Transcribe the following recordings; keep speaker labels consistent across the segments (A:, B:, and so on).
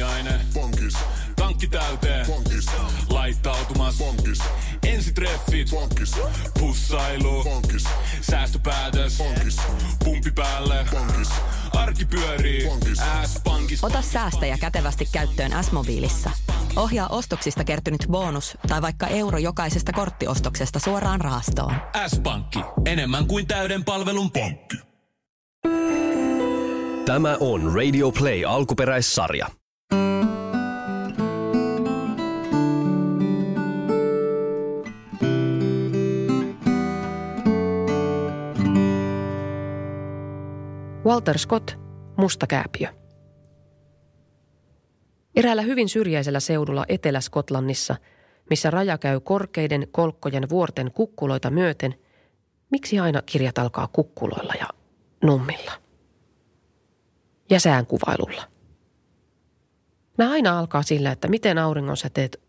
A: aamiainen.
B: Pankis,
A: Tankki täyteen.
B: pankis,
A: Laittautumas.
B: pankis,
A: Ensitreffit.
B: pankis,
A: Pussailu.
B: pankis,
A: Säästöpäätös.
B: pankis,
A: Pumpi päälle.
B: pankis,
A: Arki pyörii.
B: Pankis.
A: S-pankis.
C: Ota säästäjä kätevästi käyttöön S-mobiilissa. Ohjaa ostoksista kertynyt bonus tai vaikka euro jokaisesta korttiostoksesta suoraan rahastoon.
A: S-pankki. Enemmän kuin täyden palvelun pankki.
D: Tämä on Radio Play alkuperäissarja.
E: Walter Scott, Musta kääpiö. Eräällä hyvin syrjäisellä seudulla Etelä-Skotlannissa, missä raja käy korkeiden kolkkojen vuorten kukkuloita myöten, miksi aina kirjat alkaa kukkuloilla ja nummilla? Ja säänkuvailulla. Nämä aina alkaa sillä, että miten auringon säteet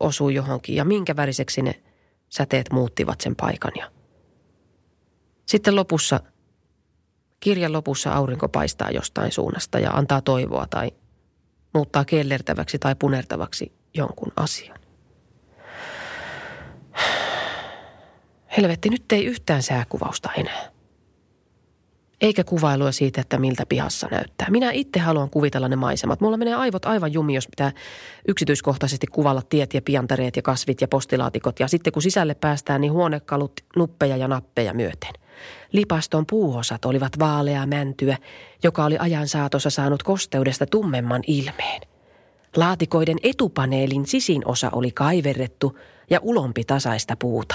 E: osuu johonkin ja minkä väriseksi ne säteet muuttivat sen paikan. Ja sitten lopussa – Kirjan lopussa aurinko paistaa jostain suunnasta ja antaa toivoa tai muuttaa kellertäväksi tai punertavaksi jonkun asian. Helvetti, nyt ei yhtään sääkuvausta enää. Eikä kuvailua siitä, että miltä pihassa näyttää. Minä itse haluan kuvitella ne maisemat. Mulla menee aivot aivan jumi, jos pitää yksityiskohtaisesti kuvalla tiet ja piantareet ja kasvit ja postilaatikot. Ja sitten kun sisälle päästään, niin huonekalut nuppeja ja nappeja myöten. Lipaston puuosat olivat vaaleaa mäntyä, joka oli ajan saatossa saanut kosteudesta tummemman ilmeen. Laatikoiden etupaneelin sisin osa oli kaiverrettu ja ulompi tasaista puuta.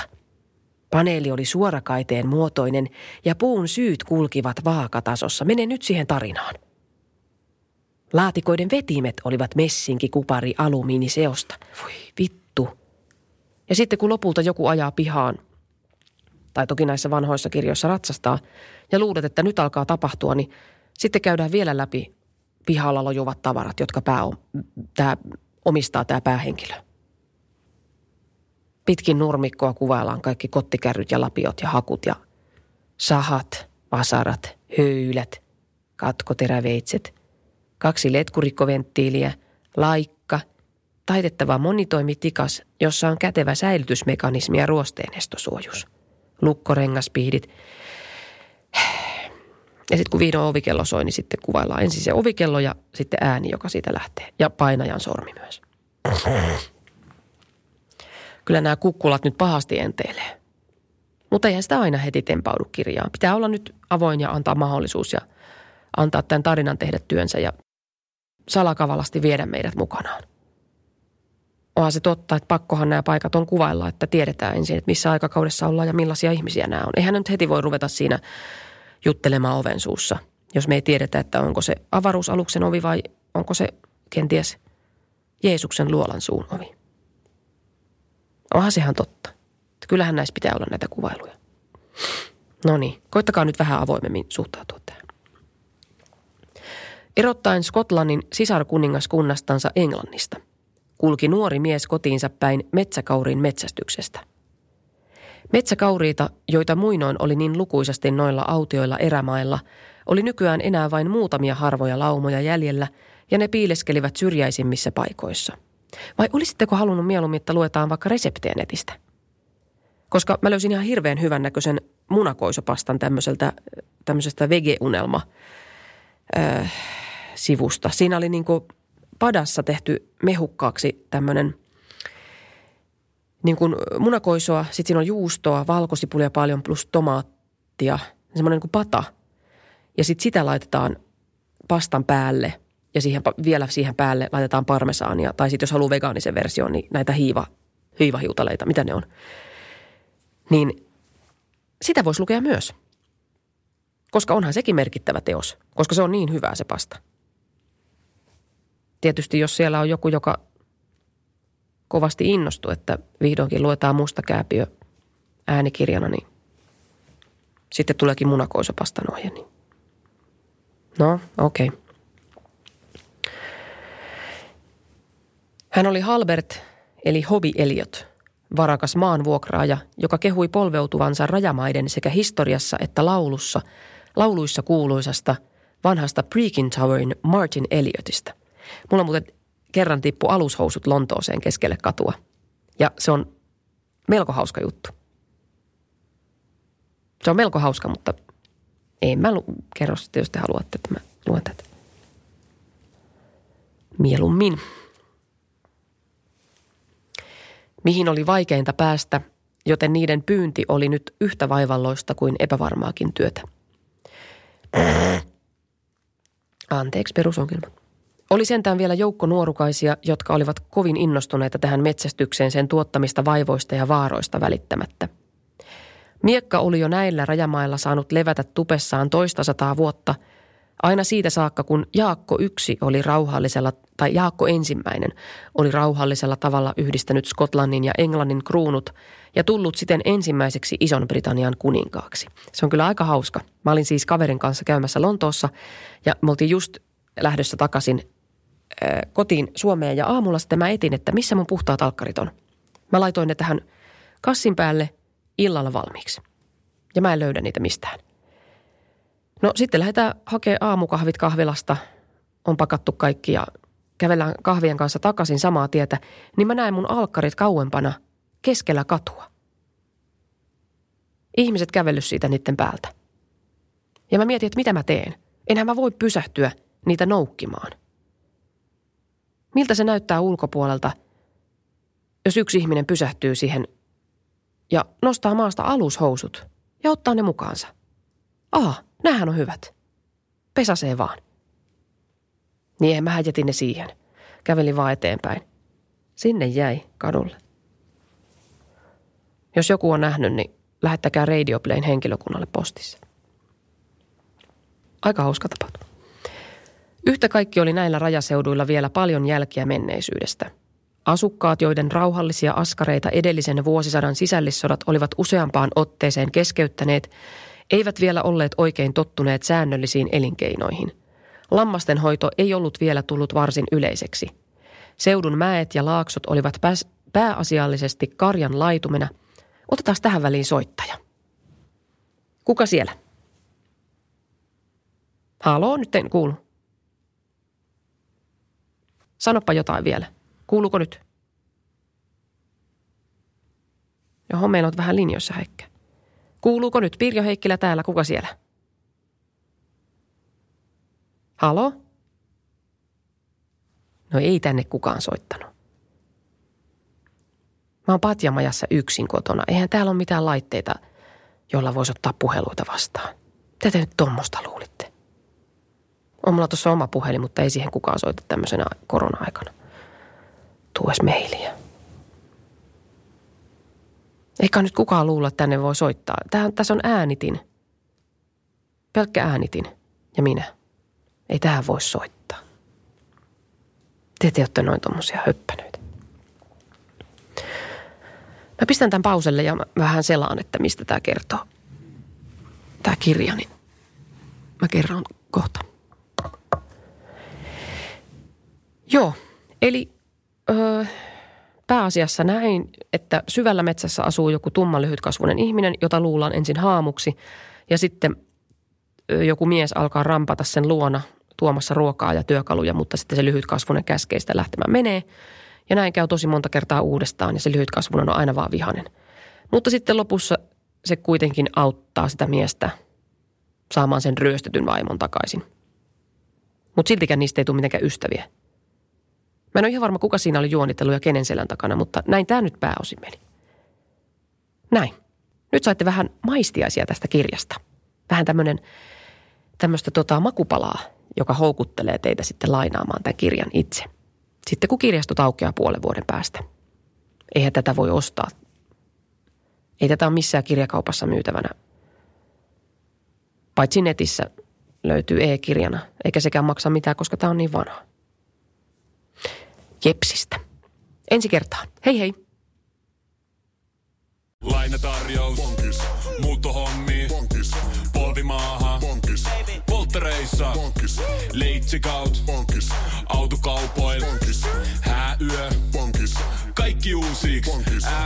E: Paneeli oli suorakaiteen muotoinen ja puun syyt kulkivat vaakatasossa. Mene nyt siihen tarinaan. Laatikoiden vetimet olivat messinki, kupari, alumiiniseosta. Voi vittu. Ja sitten kun lopulta joku ajaa pihaan, tai toki näissä vanhoissa kirjoissa ratsastaa, ja luulet, että nyt alkaa tapahtua, niin sitten käydään vielä läpi pihalla lojuvat tavarat, jotka pää on, tää, omistaa tämä päähenkilö. Pitkin nurmikkoa kuvaillaan kaikki kottikärryt ja lapiot ja hakut ja sahat, vasarat, höylät, katkoteräveitset, kaksi letkurikkoventtiiliä, laikka, taitettava monitoimitikas, jossa on kätevä säilytysmekanismi ja ruosteenestosuojus, lukkorengaspihdit. Ja sitten kun vihdoin ovikello soi, niin sitten kuvaillaan ensin se ovikello ja sitten ääni, joka siitä lähtee. Ja painajan sormi myös kyllä nämä kukkulat nyt pahasti enteilee. Mutta eihän sitä aina heti tempaudu kirjaan. Pitää olla nyt avoin ja antaa mahdollisuus ja antaa tämän tarinan tehdä työnsä ja salakavalasti viedä meidät mukanaan. Onhan se totta, että pakkohan nämä paikat on kuvailla, että tiedetään ensin, että missä aikakaudessa ollaan ja millaisia ihmisiä nämä on. Eihän nyt heti voi ruveta siinä juttelemaan oven suussa, jos me ei tiedetä, että onko se avaruusaluksen ovi vai onko se kenties Jeesuksen luolan suun ovi. Onhan se ihan totta. Kyllähän näissä pitää olla näitä kuvailuja. No niin, koittakaa nyt vähän avoimemmin suhtautua tähän. Erottaen Skotlannin sisarkuningaskunnastansa Englannista, kulki nuori mies kotiinsa päin metsäkauriin metsästyksestä. Metsäkauriita, joita muinoin oli niin lukuisasti noilla autioilla erämailla, oli nykyään enää vain muutamia harvoja laumoja jäljellä ja ne piileskelivät syrjäisimmissä paikoissa – vai olisitteko halunnut mieluummin, että luetaan vaikka reseptejä netistä? Koska mä löysin ihan hirveän hyvän näköisen munakoisopastan tämmöiseltä, tämmöisestä vegeunelma äh, sivusta. Siinä oli niinku padassa tehty mehukkaaksi tämmöinen niin kuin munakoisoa, sitten siinä on juustoa, valkosipulia paljon plus tomaattia, semmoinen niin pata. Ja sitten sitä laitetaan pastan päälle – ja siihen, vielä siihen päälle laitetaan parmesaania. Tai sitten jos haluaa vegaanisen version, niin näitä hiiva, hiivahiutaleita, mitä ne on. Niin sitä voisi lukea myös. Koska onhan sekin merkittävä teos, koska se on niin hyvää se pasta. Tietysti jos siellä on joku, joka kovasti innostuu, että vihdoinkin luetaan mustakääpiö äänikirjana, niin sitten tuleekin munakoisopastan ohje. Niin. No, okei. Okay. Hän oli Halbert, eli Hobi Eliot, varakas maanvuokraaja, joka kehui polveutuvansa rajamaiden sekä historiassa että laulussa, lauluissa kuuluisasta vanhasta Preakin Towerin Martin Eliotista. Mulla muuten kerran tippu alushousut Lontooseen keskelle katua. Ja se on melko hauska juttu. Se on melko hauska, mutta ei mä lu- kerro sitten, jos te haluatte, että mä luen tätä. Mieluummin. Mihin oli vaikeinta päästä, joten niiden pyynti oli nyt yhtä vaivalloista kuin epävarmaakin työtä. Anteeksi perusongelma. Oli sentään vielä joukko nuorukaisia, jotka olivat kovin innostuneita tähän metsästykseen sen tuottamista vaivoista ja vaaroista välittämättä. Miekka oli jo näillä rajamailla saanut levätä tupessaan toista sataa vuotta, aina siitä saakka kun Jaakko yksi oli rauhallisella, tai Jaakko ensimmäinen oli rauhallisella tavalla yhdistänyt Skotlannin ja Englannin kruunut ja tullut siten ensimmäiseksi Ison-Britannian kuninkaaksi. Se on kyllä aika hauska. Mä olin siis kaverin kanssa käymässä Lontoossa ja me oltiin just lähdössä takaisin kotiin Suomeen ja aamulla sitten mä etin, että missä mun puhtaat alkkarit on. Mä laitoin ne tähän kassin päälle illalla valmiiksi. Ja mä en löydä niitä mistään. No sitten lähdetään hakemaan aamukahvit kahvilasta. On pakattu kaikki ja kävellään kahvien kanssa takaisin samaa tietä. Niin mä näen mun alkkarit kauempana keskellä katua. Ihmiset kävellyt siitä niiden päältä. Ja mä mietin, että mitä mä teen. Enhän mä voi pysähtyä niitä noukkimaan. Miltä se näyttää ulkopuolelta, jos yksi ihminen pysähtyy siihen ja nostaa maasta alushousut ja ottaa ne mukaansa. Aha, nämähän on hyvät. Pesasee vaan. Niin mä jätin ne siihen. Kävelin vaan eteenpäin. Sinne jäi kadulle. Jos joku on nähnyt, niin lähettäkää Radioplayn henkilökunnalle postissa. Aika hauska tapahtuma. Yhtä kaikki oli näillä rajaseuduilla vielä paljon jälkiä menneisyydestä. Asukkaat, joiden rauhallisia askareita edellisen vuosisadan sisällissodat olivat useampaan otteeseen keskeyttäneet, eivät vielä olleet oikein tottuneet säännöllisiin elinkeinoihin. Lammasten hoito ei ollut vielä tullut varsin yleiseksi. Seudun mäet ja laaksot olivat pääs, pääasiallisesti karjan laitumena. Otetaan tähän väliin soittaja. Kuka siellä? Haloo, nyt en kuulu. Sanoppa jotain vielä. Kuuluuko nyt? Johon meillä on vähän linjoissa Heikkä. Kuuluuko nyt? Pirjo Heikkilä täällä. Kuka siellä? Halo? No ei tänne kukaan soittanut. Mä oon patjamajassa yksin kotona. Eihän täällä ole mitään laitteita, joilla voisi ottaa puheluita vastaan. Mitä te nyt tuommoista luulitte? On mulla tuossa oma puhelin, mutta ei siihen kukaan soita tämmöisenä korona-aikana. Tuu edes mailia. Eikä nyt kukaan luulla, että tänne voi soittaa. Tähän, tässä on äänitin. Pelkkä äänitin. Ja minä. Ei tähän voi soittaa. Te te olette noin tuommoisia höppänöitä. Mä pistän tämän pauselle ja mä vähän selaan, että mistä tämä kertoo. Tämä kirja, niin mä kerron kohta. Eli öö, pääasiassa näin, että syvällä metsässä asuu joku tumma lyhytkasvuinen ihminen, jota luullaan ensin haamuksi. Ja sitten joku mies alkaa rampata sen luona tuomassa ruokaa ja työkaluja, mutta sitten se lyhytkasvuinen käskee sitä lähtemään menee. Ja näin käy tosi monta kertaa uudestaan ja se lyhytkasvuinen on aina vaan vihanen. Mutta sitten lopussa se kuitenkin auttaa sitä miestä saamaan sen ryöstetyn vaimon takaisin. Mutta siltikään niistä ei tule mitenkään ystäviä. Mä en ole ihan varma, kuka siinä oli juonitellut ja kenen selän takana, mutta näin tämä nyt pääosin meni. Näin. Nyt saitte vähän maistiaisia tästä kirjasta. Vähän tämmöinen tämmöistä tota makupalaa, joka houkuttelee teitä sitten lainaamaan tämän kirjan itse. Sitten kun kirjasto aukeaa puolen vuoden päästä. Eihän tätä voi ostaa. Ei tätä ole missään kirjakaupassa myytävänä. Paitsi netissä löytyy e-kirjana, eikä sekään maksa mitään, koska tämä on niin vanha. Jepsistä. Ensi kertaan. Hei hei.
A: Lainatarjous. Bonkis. Muuttohommi. Bonkis. Polvimaaha. Bonkis. Polttereissa. Bonkis. Leitsikaut. Bonkis. Autokaupoil. Bonkis. Hääyö. Bonkis. Kaikki uusi.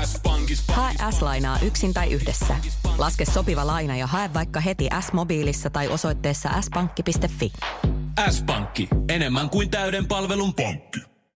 A: S-pankis.
C: Hae S-lainaa yksin tai yhdessä. Laske sopiva laina ja hae vaikka heti S-mobiilissa tai osoitteessa s-pankki.fi.
A: S-pankki, enemmän kuin täyden palvelun pankki.